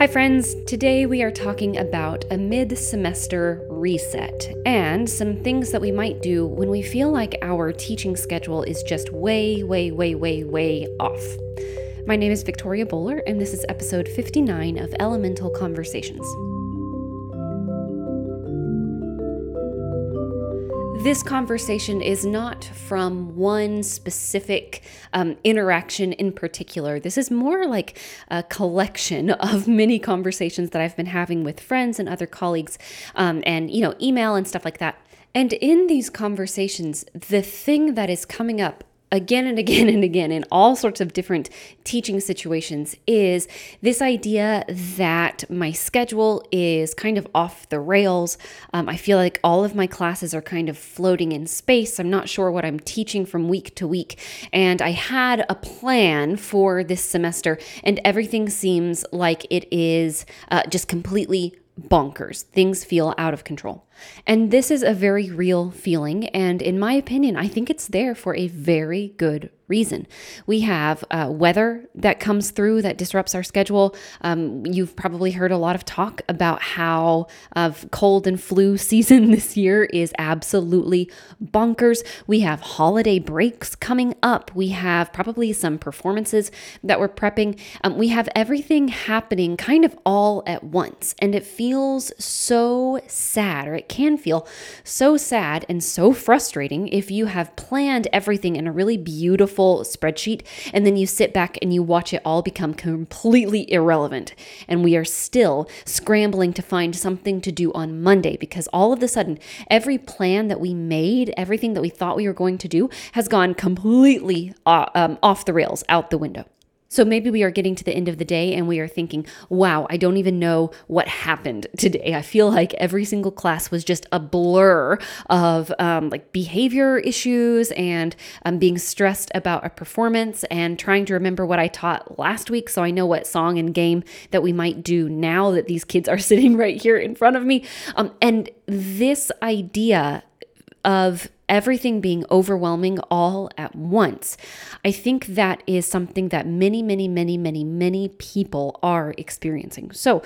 Hi, friends. Today we are talking about a mid semester reset and some things that we might do when we feel like our teaching schedule is just way, way, way, way, way off. My name is Victoria Bowler, and this is episode 59 of Elemental Conversations. This conversation is not from one specific um, interaction in particular. This is more like a collection of many conversations that I've been having with friends and other colleagues, um, and you know, email and stuff like that. And in these conversations, the thing that is coming up again and again and again in all sorts of different teaching situations is this idea that my schedule is kind of off the rails. Um, I feel like all of my classes are kind of floating in space. I'm not sure what I'm teaching from week to week. And I had a plan for this semester, and everything seems like it is uh, just completely bonkers. Things feel out of control. And this is a very real feeling. And in my opinion, I think it's there for a very good reason. We have uh, weather that comes through that disrupts our schedule. Um, you've probably heard a lot of talk about how cold and flu season this year is absolutely bonkers. We have holiday breaks coming up. We have probably some performances that we're prepping. Um, we have everything happening kind of all at once, and it feels so sad, or it can feel so sad and so frustrating if you have planned everything in a really beautiful spreadsheet and then you sit back and you watch it all become completely irrelevant. And we are still scrambling to find something to do on Monday because all of a sudden, every plan that we made, everything that we thought we were going to do, has gone completely uh, um, off the rails, out the window. So maybe we are getting to the end of the day and we are thinking, wow, I don't even know what happened today. I feel like every single class was just a blur of um, like behavior issues and um, being stressed about a performance and trying to remember what I taught last week so I know what song and game that we might do now that these kids are sitting right here in front of me. Um, and this idea of everything being overwhelming all at once. I think that is something that many, many, many, many, many people are experiencing. So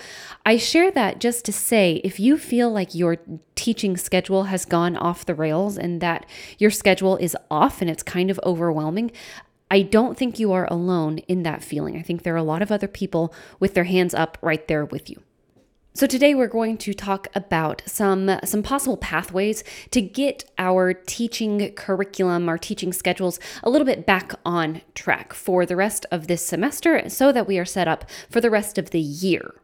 I share that just to say if you feel like your teaching schedule has gone off the rails and that your schedule is off and it's kind of overwhelming, I don't think you are alone in that feeling. I think there are a lot of other people with their hands up right there with you. So today we're going to talk about some some possible pathways to get our teaching curriculum, our teaching schedules a little bit back on track for the rest of this semester so that we are set up for the rest of the year.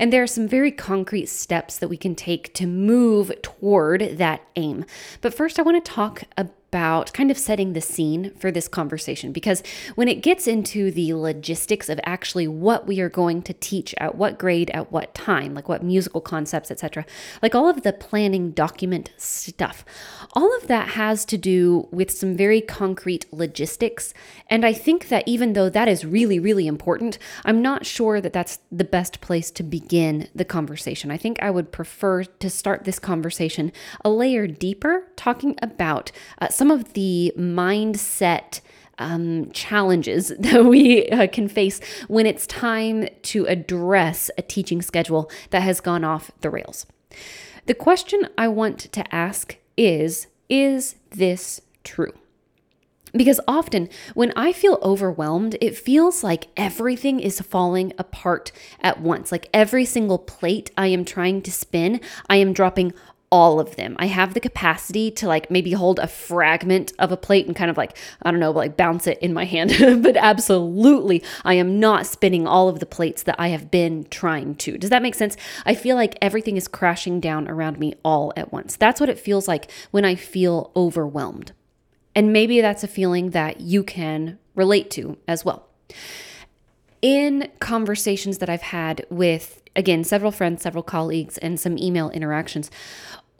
And there are some very concrete steps that we can take to move toward that aim. But first I want to talk about about kind of setting the scene for this conversation. Because when it gets into the logistics of actually what we are going to teach at what grade at what time like what musical concepts etc like all of the planning document stuff all of that has to do with some very concrete logistics. And i think that even though that is really really important i'm not sure that that's the best place to begin the conversation. I think i would prefer to start this conversation a layer deeper talking about uh, some of the mindset um, challenges that we uh, can face when it's time to address a teaching schedule that has gone off the rails. The question I want to ask is Is this true? Because often when I feel overwhelmed, it feels like everything is falling apart at once. Like every single plate I am trying to spin, I am dropping all of them. I have the capacity to like maybe hold a fragment of a plate and kind of like, I don't know, like bounce it in my hand. but absolutely, I am not spinning all of the plates that I have been trying to. Does that make sense? I feel like everything is crashing down around me all at once. That's what it feels like when I feel overwhelmed. And maybe that's a feeling that you can relate to as well. In conversations that I've had with, again, several friends, several colleagues, and some email interactions,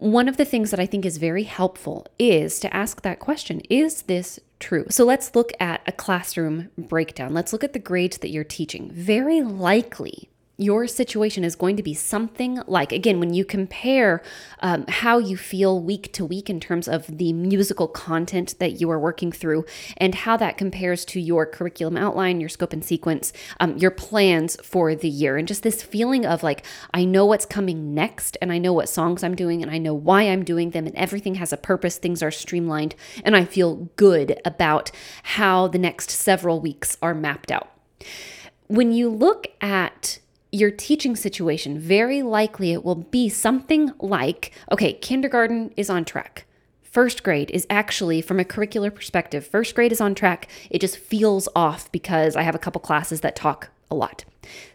one of the things that I think is very helpful is to ask that question Is this true? So let's look at a classroom breakdown. Let's look at the grades that you're teaching. Very likely, your situation is going to be something like, again, when you compare um, how you feel week to week in terms of the musical content that you are working through and how that compares to your curriculum outline, your scope and sequence, um, your plans for the year, and just this feeling of like, I know what's coming next and I know what songs I'm doing and I know why I'm doing them and everything has a purpose, things are streamlined, and I feel good about how the next several weeks are mapped out. When you look at your teaching situation, very likely it will be something like okay, kindergarten is on track. First grade is actually, from a curricular perspective, first grade is on track. It just feels off because I have a couple classes that talk a lot.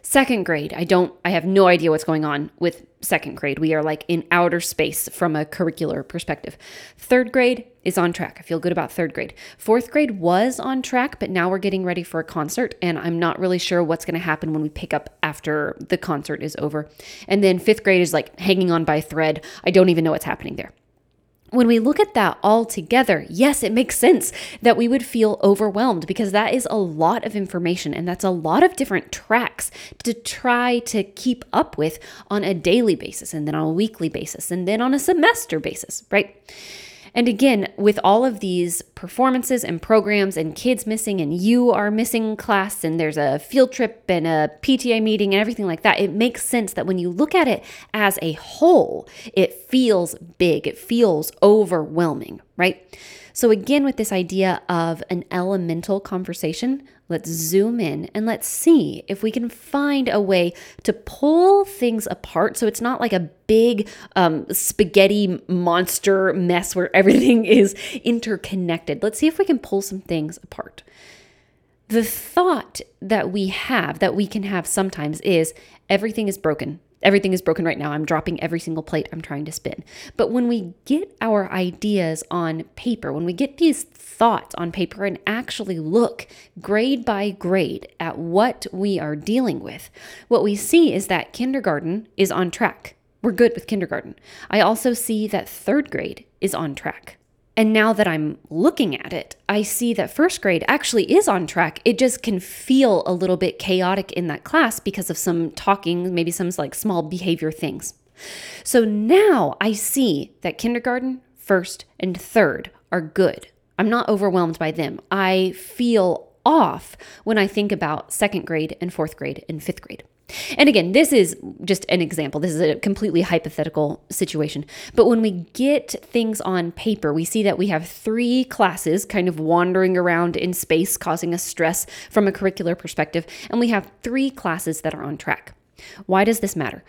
Second grade, I don't, I have no idea what's going on with second grade. We are like in outer space from a curricular perspective. Third grade is on track. I feel good about third grade. Fourth grade was on track, but now we're getting ready for a concert, and I'm not really sure what's going to happen when we pick up after the concert is over. And then fifth grade is like hanging on by a thread. I don't even know what's happening there when we look at that all together, yes, it makes sense that we would feel overwhelmed because that is a lot of information and that's a lot of different tracks to try to keep up with on a daily basis and then on a weekly basis and then on a semester basis, right? And again, with all of these performances and programs and kids missing, and you are missing class, and there's a field trip and a PTA meeting and everything like that, it makes sense that when you look at it as a whole, it feels big, it feels overwhelming, right? So, again, with this idea of an elemental conversation, let's zoom in and let's see if we can find a way to pull things apart so it's not like a big um, spaghetti monster mess where everything is interconnected. Let's see if we can pull some things apart. The thought that we have, that we can have sometimes, is everything is broken everything is broken right now. I'm dropping every single plate I'm trying to spin. But when we get our ideas on paper, when we get these thoughts on paper and actually look grade by grade at what we are dealing with, what we see is that kindergarten is on track. We're good with kindergarten. I also see that third grade is on track. And now that I'm looking at it, I see that first grade actually is on track. It just can feel a little bit chaotic in that class because of some talking, maybe some like small behavior things. So now I see that kindergarten, first, and third are good. I'm not overwhelmed by them. I feel off when I think about second grade and fourth grade and fifth grade. And again, this is just an example. This is a completely hypothetical situation. But when we get things on paper, we see that we have three classes kind of wandering around in space, causing us stress from a curricular perspective. And we have three classes that are on track. Why does this matter?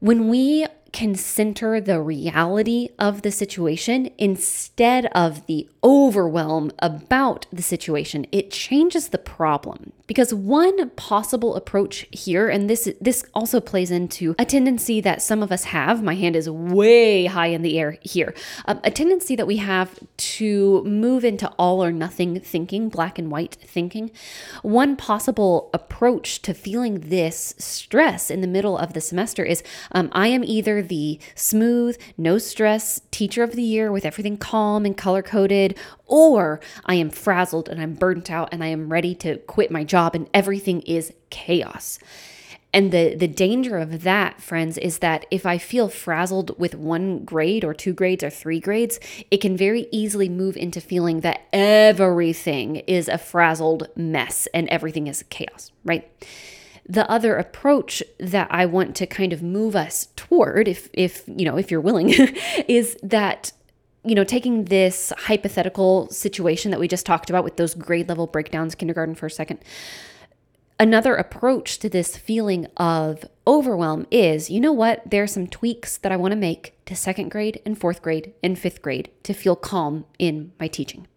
When we can center the reality of the situation instead of the overwhelm about the situation, it changes the problem. Because one possible approach here, and this this also plays into a tendency that some of us have. My hand is way high in the air here. Um, a tendency that we have to move into all or nothing thinking, black and white thinking. One possible approach to feeling this stress in the middle of the semester is um, I am either the smooth, no stress teacher of the year with everything calm and color coded, or I am frazzled and I'm burnt out and I am ready to quit my job and everything is chaos. And the the danger of that, friends, is that if I feel frazzled with one grade or two grades or three grades, it can very easily move into feeling that everything is a frazzled mess and everything is chaos, right? The other approach that I want to kind of move us toward, if if you know, if you're willing, is that you know, taking this hypothetical situation that we just talked about with those grade level breakdowns, kindergarten for a second, another approach to this feeling of overwhelm is you know what? There are some tweaks that I want to make to second grade and fourth grade and fifth grade to feel calm in my teaching.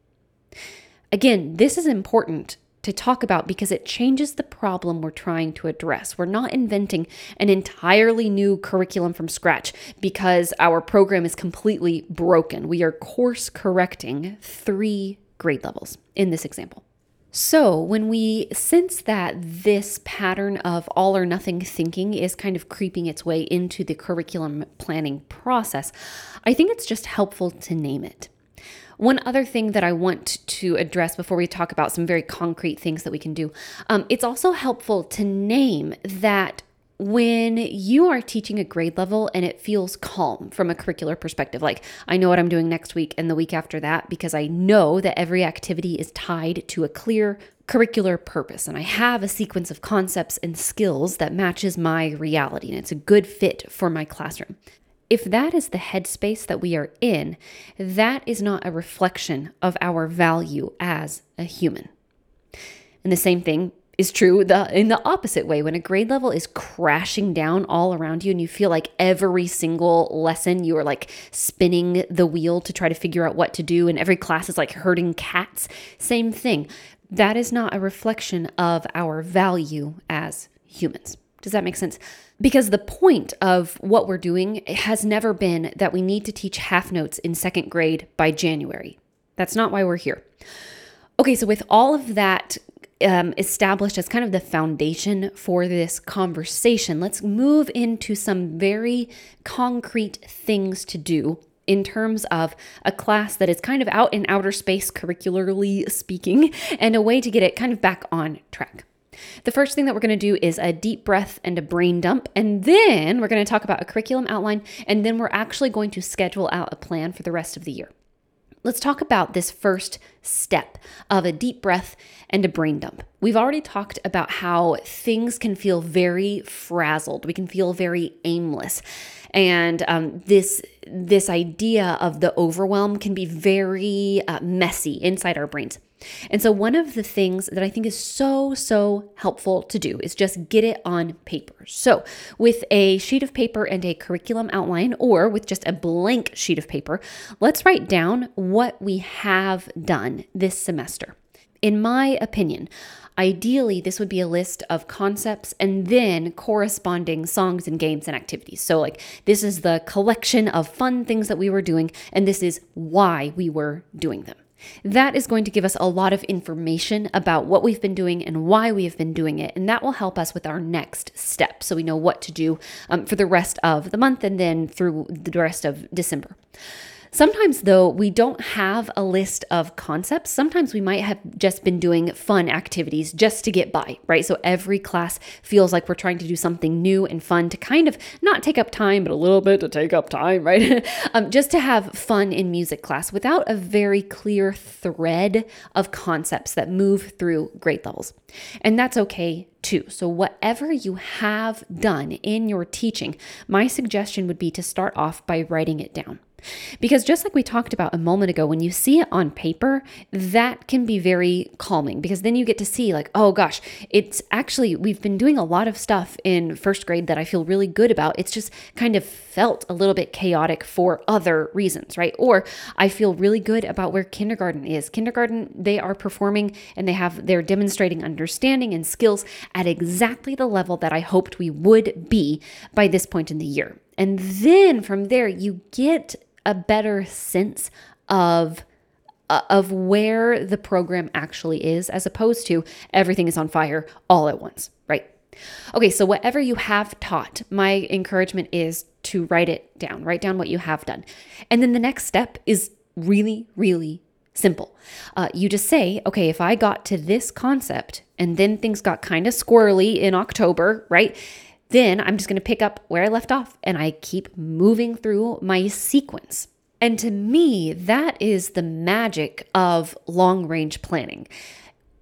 Again, this is important to talk about because it changes the problem we're trying to address. We're not inventing an entirely new curriculum from scratch because our program is completely broken. We are course correcting three grade levels in this example. So, when we sense that this pattern of all or nothing thinking is kind of creeping its way into the curriculum planning process, I think it's just helpful to name it. One other thing that I want to address before we talk about some very concrete things that we can do, um, it's also helpful to name that when you are teaching a grade level and it feels calm from a curricular perspective, like I know what I'm doing next week and the week after that because I know that every activity is tied to a clear curricular purpose and I have a sequence of concepts and skills that matches my reality and it's a good fit for my classroom. If that is the headspace that we are in, that is not a reflection of our value as a human. And the same thing is true the in the opposite way. When a grade level is crashing down all around you and you feel like every single lesson you are like spinning the wheel to try to figure out what to do and every class is like herding cats same thing. That is not a reflection of our value as humans does that make sense? Because the point of what we're doing has never been that we need to teach half notes in second grade by January. That's not why we're here. Okay, so with all of that um, established as kind of the foundation for this conversation, let's move into some very concrete things to do in terms of a class that is kind of out in outer space, curricularly speaking, and a way to get it kind of back on track. The first thing that we're going to do is a deep breath and a brain dump. And then we're going to talk about a curriculum outline. And then we're actually going to schedule out a plan for the rest of the year. Let's talk about this first step of a deep breath and a brain dump. We've already talked about how things can feel very frazzled. We can feel very aimless. And um, this this idea of the overwhelm can be very uh, messy inside our brains. And so, one of the things that I think is so, so helpful to do is just get it on paper. So, with a sheet of paper and a curriculum outline, or with just a blank sheet of paper, let's write down what we have done this semester. In my opinion, Ideally, this would be a list of concepts and then corresponding songs and games and activities. So, like, this is the collection of fun things that we were doing, and this is why we were doing them. That is going to give us a lot of information about what we've been doing and why we have been doing it. And that will help us with our next step so we know what to do um, for the rest of the month and then through the rest of December. Sometimes, though, we don't have a list of concepts. Sometimes we might have just been doing fun activities just to get by, right? So every class feels like we're trying to do something new and fun to kind of not take up time, but a little bit to take up time, right? um, just to have fun in music class without a very clear thread of concepts that move through grade levels. And that's okay too. So, whatever you have done in your teaching, my suggestion would be to start off by writing it down. Because just like we talked about a moment ago, when you see it on paper, that can be very calming because then you get to see, like, oh gosh, it's actually, we've been doing a lot of stuff in first grade that I feel really good about. It's just kind of felt a little bit chaotic for other reasons, right? Or I feel really good about where kindergarten is. Kindergarten, they are performing and they have, they're demonstrating understanding and skills at exactly the level that I hoped we would be by this point in the year. And then from there, you get a better sense of uh, of where the program actually is as opposed to everything is on fire all at once, right? Okay, so whatever you have taught, my encouragement is to write it down, write down what you have done. And then the next step is really, really simple. Uh, you just say, okay, if I got to this concept and then things got kind of squirrely in October, right? Then I'm just going to pick up where I left off and I keep moving through my sequence. And to me, that is the magic of long range planning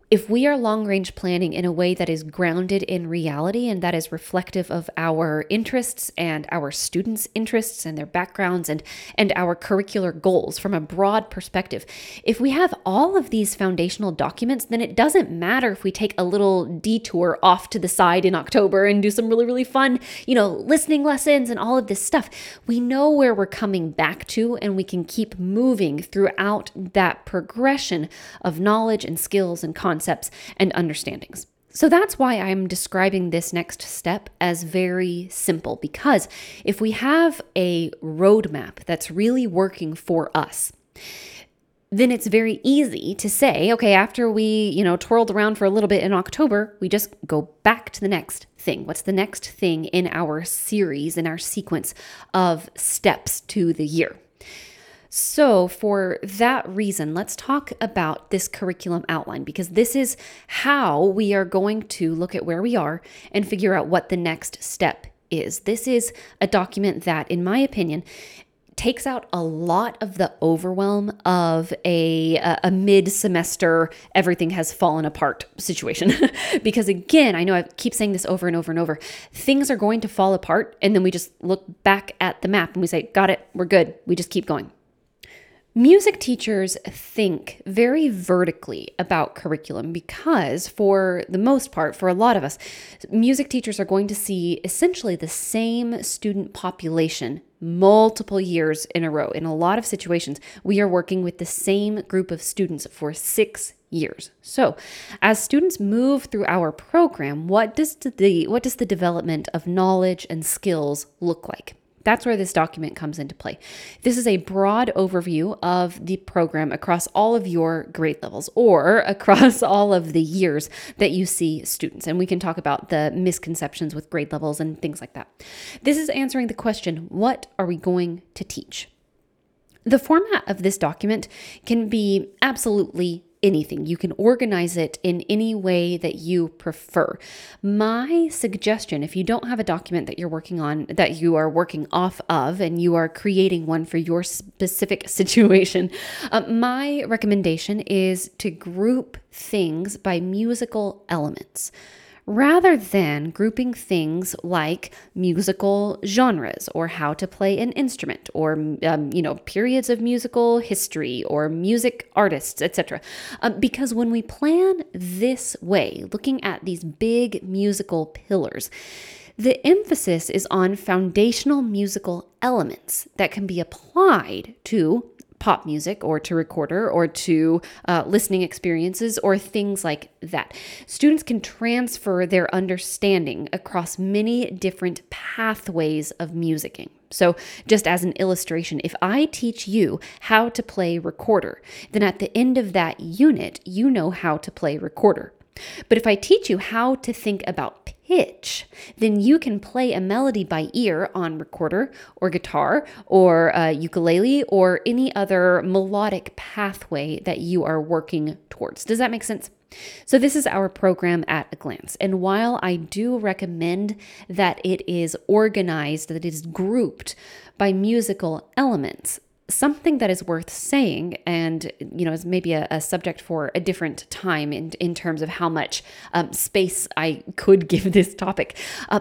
if we are long range planning in a way that is grounded in reality and that is reflective of our interests and our students' interests and their backgrounds and, and our curricular goals from a broad perspective, if we have all of these foundational documents, then it doesn't matter if we take a little detour off to the side in October and do some really, really fun, you know, listening lessons and all of this stuff. We know where we're coming back to and we can keep moving throughout that progression of knowledge and skills and content concepts and understandings. So that's why I'm describing this next step as very simple because if we have a roadmap that's really working for us, then it's very easy to say, okay, after we, you know, twirled around for a little bit in October, we just go back to the next thing. What's the next thing in our series, in our sequence of steps to the year? So, for that reason, let's talk about this curriculum outline because this is how we are going to look at where we are and figure out what the next step is. This is a document that, in my opinion, takes out a lot of the overwhelm of a a mid semester everything has fallen apart situation because again I know I keep saying this over and over and over things are going to fall apart and then we just look back at the map and we say got it we're good we just keep going Music teachers think very vertically about curriculum because, for the most part, for a lot of us, music teachers are going to see essentially the same student population multiple years in a row. In a lot of situations, we are working with the same group of students for six years. So, as students move through our program, what does the what does the development of knowledge and skills look like? That's where this document comes into play. This is a broad overview of the program across all of your grade levels or across all of the years that you see students. And we can talk about the misconceptions with grade levels and things like that. This is answering the question what are we going to teach? The format of this document can be absolutely anything. You can organize it in any way that you prefer. My suggestion, if you don't have a document that you're working on, that you are working off of, and you are creating one for your specific situation, uh, my recommendation is to group things by musical elements rather than grouping things like musical genres or how to play an instrument or um, you know periods of musical history or music artists etc um, because when we plan this way looking at these big musical pillars the emphasis is on foundational musical elements that can be applied to pop music or to recorder or to uh, listening experiences or things like that. Students can transfer their understanding across many different pathways of musicking. So, just as an illustration, if I teach you how to play recorder, then at the end of that unit, you know how to play recorder. But if I teach you how to think about pitch, then you can play a melody by ear on recorder or guitar or uh, ukulele or any other melodic pathway that you are working towards. Does that make sense? So, this is our program at a glance. And while I do recommend that it is organized, that it is grouped by musical elements, something that is worth saying and you know is maybe a, a, subject for a different time in, in terms of how much um, space i could give this topic. Uh,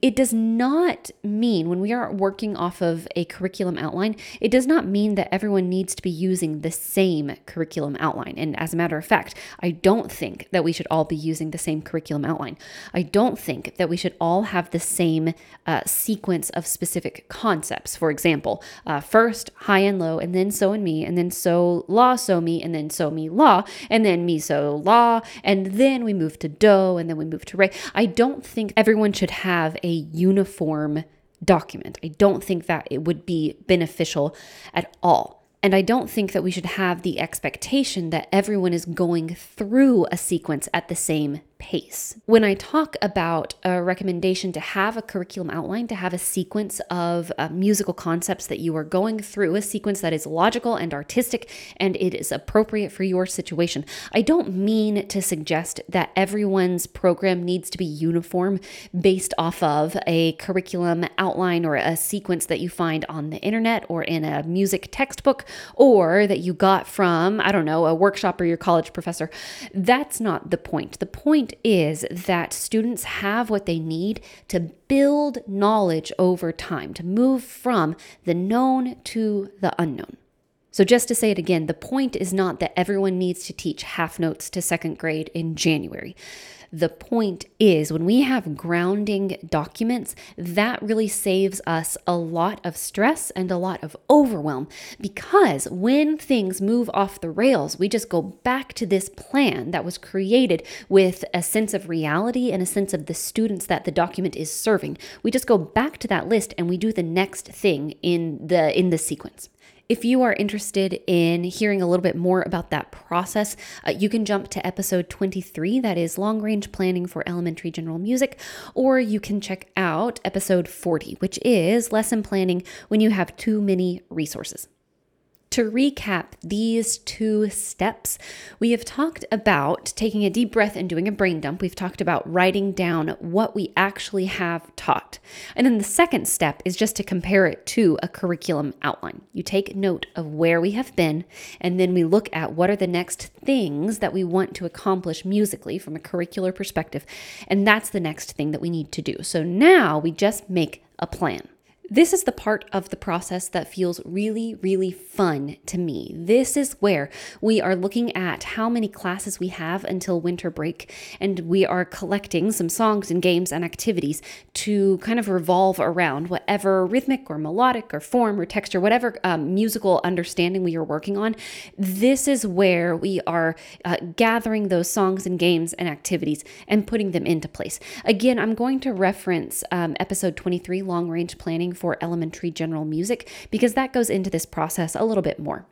it does not mean when we are working off of a curriculum outline it does not mean that everyone needs to be using the same curriculum outline. And as a matter of fact i don't think that we should all be using the same curriculum outline. I don't think that we should all have the same uh, sequence of specific concepts. For example uh, first high and low, and then so and mi, and then so la so mi, and then so mi la, and then mi so la, and then we move to do, and then we move to re. I don't think everyone should have a uniform document. I don't think that it would be beneficial at all. And I don't think that we should have the expectation that everyone is going through a sequence at the same pace. When I talk about a recommendation to have a curriculum outline, to have a sequence of uh, musical concepts that you are going through, a sequence that is logical and artistic and it is appropriate for your situation, I don't mean to suggest that everyone's program needs to be uniform based off of a curriculum outline or a sequence that you find on the internet or in a music textbook or that you got from, I don't know, a workshop or your college professor. That's not the point. The point point is that students have what they need to build knowledge over time, to move from the known to the unknown. So, just to say it again, the point is not that everyone needs to teach half notes to second grade in January. The point is, when we have grounding documents, that really saves us a lot of stress and a lot of overwhelm because when things move off the rails, we just go back to this plan that was created with a sense of reality and a sense of the students that the document is serving. We just go back to that list and we do the next thing in the in the sequence. If you are interested in hearing a little bit more about that process, uh, you can jump to episode 23, that is long range planning for elementary general music, or you can check out episode 40, which is lesson planning when you have too many resources. To recap these two steps, we have talked about taking a deep breath and doing a brain dump. We've talked about writing down what we actually have taught. And then the second step is just to compare it to a curriculum outline. You take note of where we have been, and then we look at what are the next things that we want to accomplish musically from a curricular perspective. And that's the next thing that we need to do. So now we just make a plan. This is the part of the process that feels really, really fun to me. This is where we are looking at how many classes we have until winter break, and we are collecting some songs and games and activities to kind of revolve around whatever rhythmic or melodic or form or texture, whatever um, musical understanding we are working on. This is where we are uh, gathering those songs and games and activities and putting them into place. Again, I'm going to reference um, episode 23, Long Range Planning for elementary general music because that goes into this process a little bit more.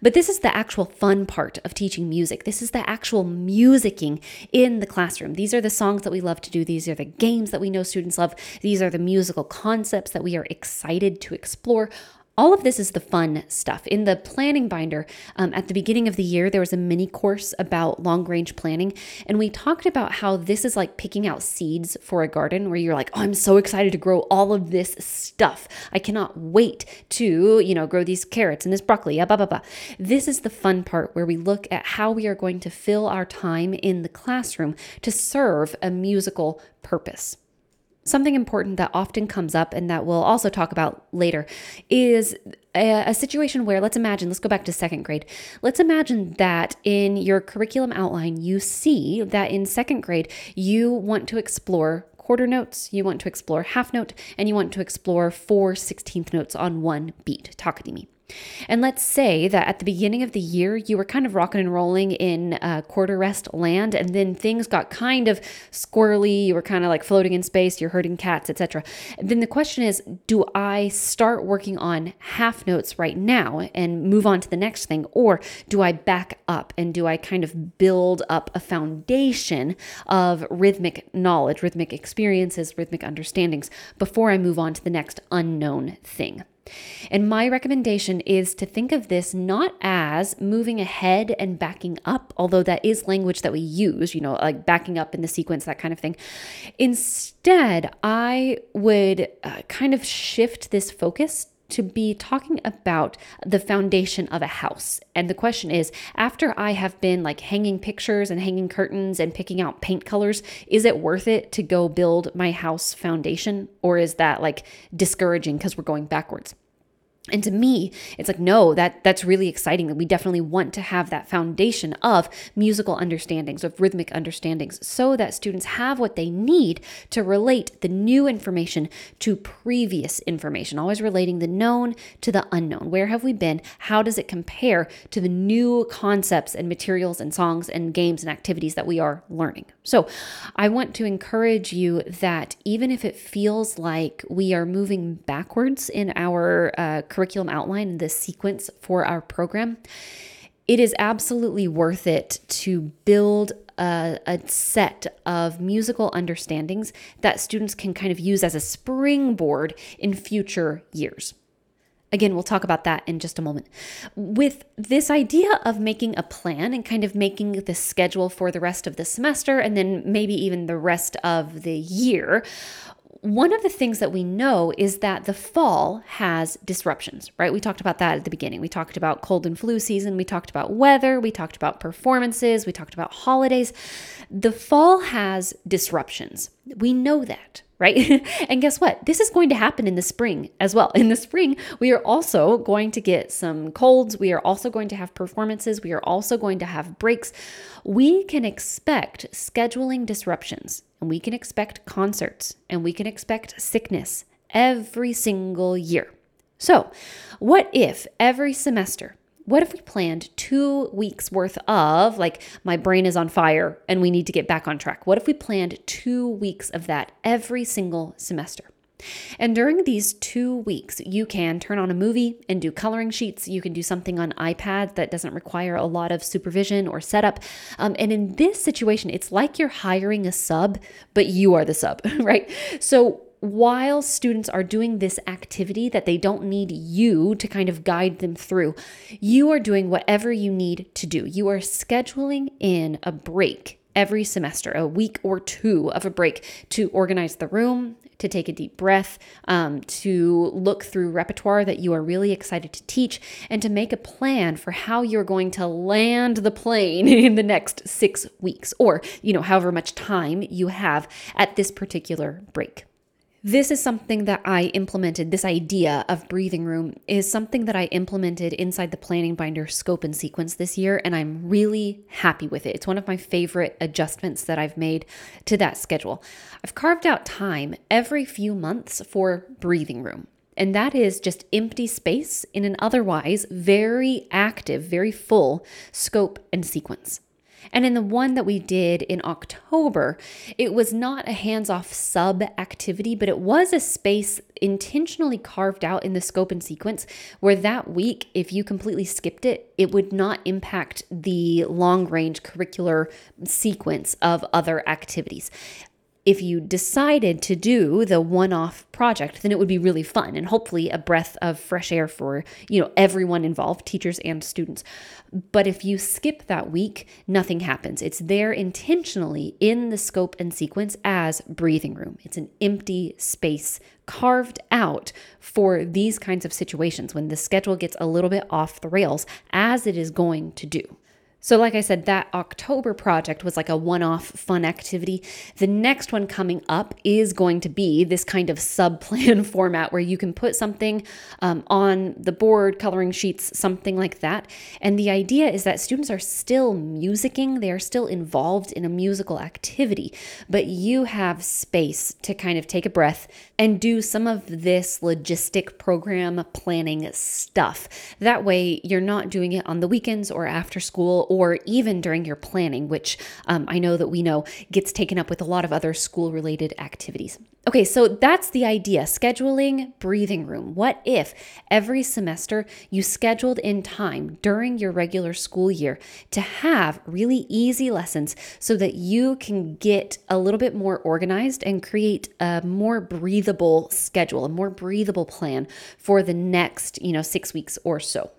But this is the actual fun part of teaching music. This is the actual musicking in the classroom. These are the songs that we love to do. These are the games that we know students love. These are the musical concepts that we are excited to explore. All of this is the fun stuff. In the planning binder, um, at the beginning of the year, there was a mini course about long range planning. And we talked about how this is like picking out seeds for a garden where you're like, oh, I'm so excited to grow all of this stuff. I cannot wait to, you know, grow these carrots and this broccoli, blah, blah, blah. This is the fun part where we look at how we are going to fill our time in the classroom to serve a musical purpose. Something important that often comes up and that we'll also talk about later is a, a, situation where let's imagine, let's go back to second grade. Let's imagine that in your curriculum outline, you see that in second grade, you want to explore quarter notes, you want to explore half note, and you want to explore four 16th notes on one beat. Me. And let's say that at the beginning of the year, you were kind of rocking and rolling in uh, quarter rest land, and then things got kind of squirrely. You were kind of like floating in space, you're herding cats, etc. Then the question is do I start working on half notes right now and move on to the next thing, or do I back up and do I kind of build up a foundation of rhythmic knowledge, rhythmic experiences, rhythmic understandings before I move on to the next unknown thing? And my recommendation is to think of this not as moving ahead and backing up, although that is language that we use, you know, like backing up in the sequence, that kind of thing. Instead, I would uh, kind of shift this focus to be talking about the foundation of a house. And the question is after I have been like hanging pictures and hanging curtains and picking out paint colors, is it worth it to go build my house foundation? Or is that like discouraging because we're going backwards? And to me, it's like, no, that that's really exciting. That we definitely want to have that foundation of musical understandings, of rhythmic understandings, so that students have what they need to relate the new information to previous information, always relating the known to the unknown. Where have we been? How does it compare to the new concepts and materials and songs and games and activities that we are learning? So I want to encourage you that even if it feels like we are moving backwards in our uh, curriculum outline and the sequence for our program, it is absolutely worth it to build a, a, set of musical understandings that students can kind of use as a springboard in future years. Again, we'll talk about that in just a moment. With this idea of making a plan and kind of making the schedule for the rest of the semester and then maybe even the rest of the year, one of the things that we know is that the fall has disruptions, right? We talked about that at the beginning. We talked about cold and flu season, we talked about weather, we talked about performances, we talked about holidays. The fall has disruptions. We know that, right? and guess what? This is going to happen in the spring as well. In the spring, we are also going to get some colds. We are also going to have performances. We are also going to have breaks. We can expect scheduling disruptions and we can expect concerts and we can expect sickness every single year. So, what if every semester, what if we planned two weeks worth of, like, my brain is on fire and we need to get back on track? What if we planned two weeks of that every single semester? And during these two weeks, you can turn on a movie and do coloring sheets. You can do something on iPad that doesn't require a lot of supervision or setup. Um, and in this situation, it's like you're hiring a sub, but you are the sub, right? So while students are doing this activity that they don't need you to kind of guide them through, you are doing whatever you need to do. You are scheduling in a break every semester, a week or two of a break to organize the room, to take a deep breath, um, to look through repertoire that you are really excited to teach, and to make a plan for how you're going to land the plane in the next six weeks or, you know, however much time you have at this particular break. This is something that I implemented. This idea of breathing room is something that I implemented inside the planning binder scope and sequence this year, and I'm really happy with it. It's one of my favorite adjustments that I've made to that schedule. I've carved out time every few months for breathing room. And that is just empty space in an otherwise very active, very full scope and sequence. And in the one that we did in October, it was not a hands off sub activity, but it was a space intentionally carved out in the scope and sequence where that week, if you completely skipped it, it would not impact the long range curricular sequence of other activities if you decided to do the one-off project then it would be really fun and hopefully a breath of fresh air for you know everyone involved teachers and students. But if you skip that week nothing happens. It's there intentionally in the scope and sequence as breathing room. It's an empty space carved out for these kinds of situations when the schedule gets a little bit off the rails as it is going to do so, like I said, that October project was like a one off fun activity. The next one coming up is going to be this kind of sub plan format where you can put something um, on the board, coloring sheets, something like that. And the idea is that students are still musicking, they are still involved in a musical activity, but you have space to kind of take a breath and do some of this logistic program planning stuff. That way, you're not doing it on the weekends or after school or even during your planning, which um, I know that we know gets taken up with a lot of other school related activities. Okay, so that's the idea scheduling breathing room. What if every semester you scheduled in time during your regular school year to have really easy lessons so that you can get a little bit more organized and create a more breathable schedule, a more breathable plan for the next, you know, 6 weeks or so?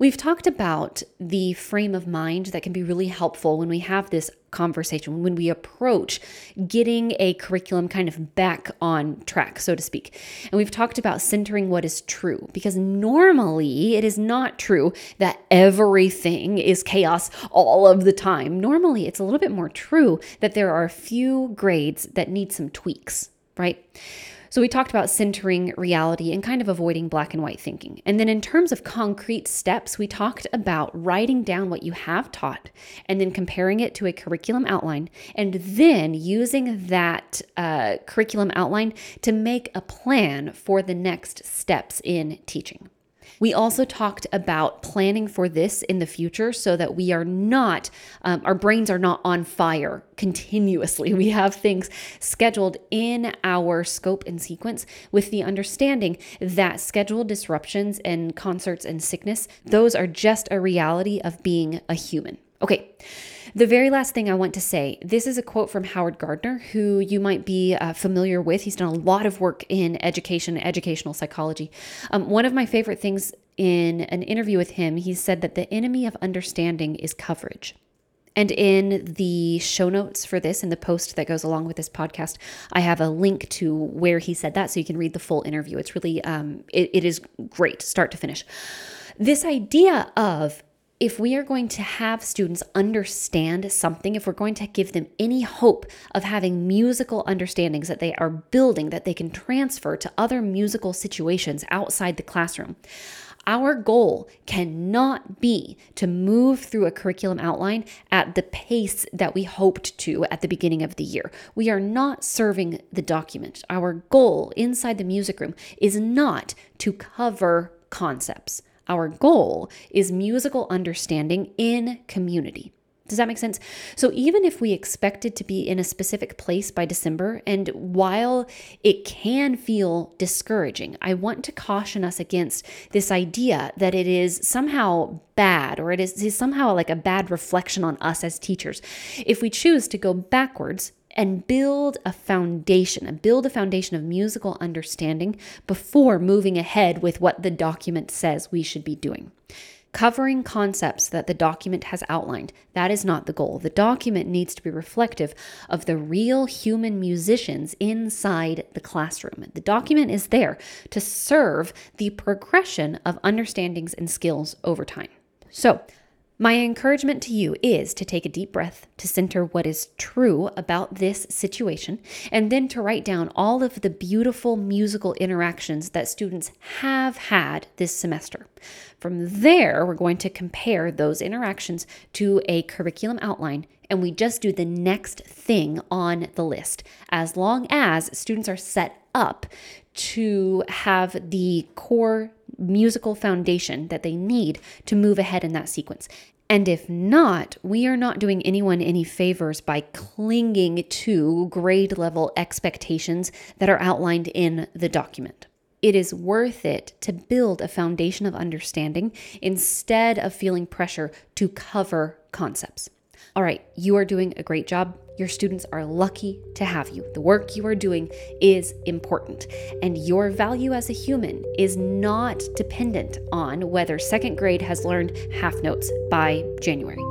We've talked about the frame of mind that can be really helpful when we have this conversation, when we approach getting a curriculum kind of back on track, so to speak. And we've talked about centering what is true because normally it is not true that everything is chaos all of the time. Normally it's a little bit more true that there are a few grades that need some tweaks, right? So we talked about centering reality and kind of avoiding black and white thinking. And then in terms of concrete steps, we talked about writing down what you have taught and then comparing it to a curriculum outline and then using that uh, curriculum outline to make a plan for the next steps in teaching. We also talked about planning for this in the future so that we are not, um, our brains are not on fire continuously. We have things scheduled in our scope and sequence with the understanding that scheduled disruptions and concerts and sickness, those are just a reality of being a human. Okay. The very last thing I want to say this is a quote from Howard Gardner, who you might be uh, familiar with. He's done a lot of work in education, educational psychology. Um, one of my favorite things in an interview with him, he said that the enemy of understanding is coverage. And in the show notes for this, in the post that goes along with this podcast, I have a link to where he said that so you can read the full interview. It's really, um, it, it is great, start to finish. This idea of if we are going to have students understand something, if we're going to give them any hope of having musical understandings that they are building, that they can transfer to other musical situations outside the classroom, our goal cannot be to move through a curriculum outline at the pace that we hoped to at the beginning of the year. We are not serving the document. Our goal inside the music room is not to cover concepts. Our goal is musical understanding in community. Does that make sense? So, even if we expected to be in a specific place by December, and while it can feel discouraging, I want to caution us against this idea that it is somehow bad or it is, is somehow like a bad reflection on us as teachers if we choose to go backwards and build a foundation and build a foundation of musical understanding before moving ahead with what the document says we should be doing covering concepts that the document has outlined. That is not the goal. The document needs to be reflective of the real human musicians inside the classroom. The document is there to serve the progression of understandings and skills over time. So, my encouragement to you is to take a deep breath, to center what is true about this situation, and then to write down all of the beautiful musical interactions that students have had this semester. From there, we're going to compare those interactions to a curriculum outline, and we just do the next thing on the list as long as students are set up to have the core musical foundation that they need to move ahead in that sequence. And if not, we are not doing anyone any favors by clinging to grade level expectations that are outlined in the document. It is worth it to build a foundation of understanding instead of feeling pressure to cover concepts. All right, you are doing a great job. Your students are lucky to have you. The work you are doing is important, and your value as a human is not dependent on whether second grade has learned half notes by January.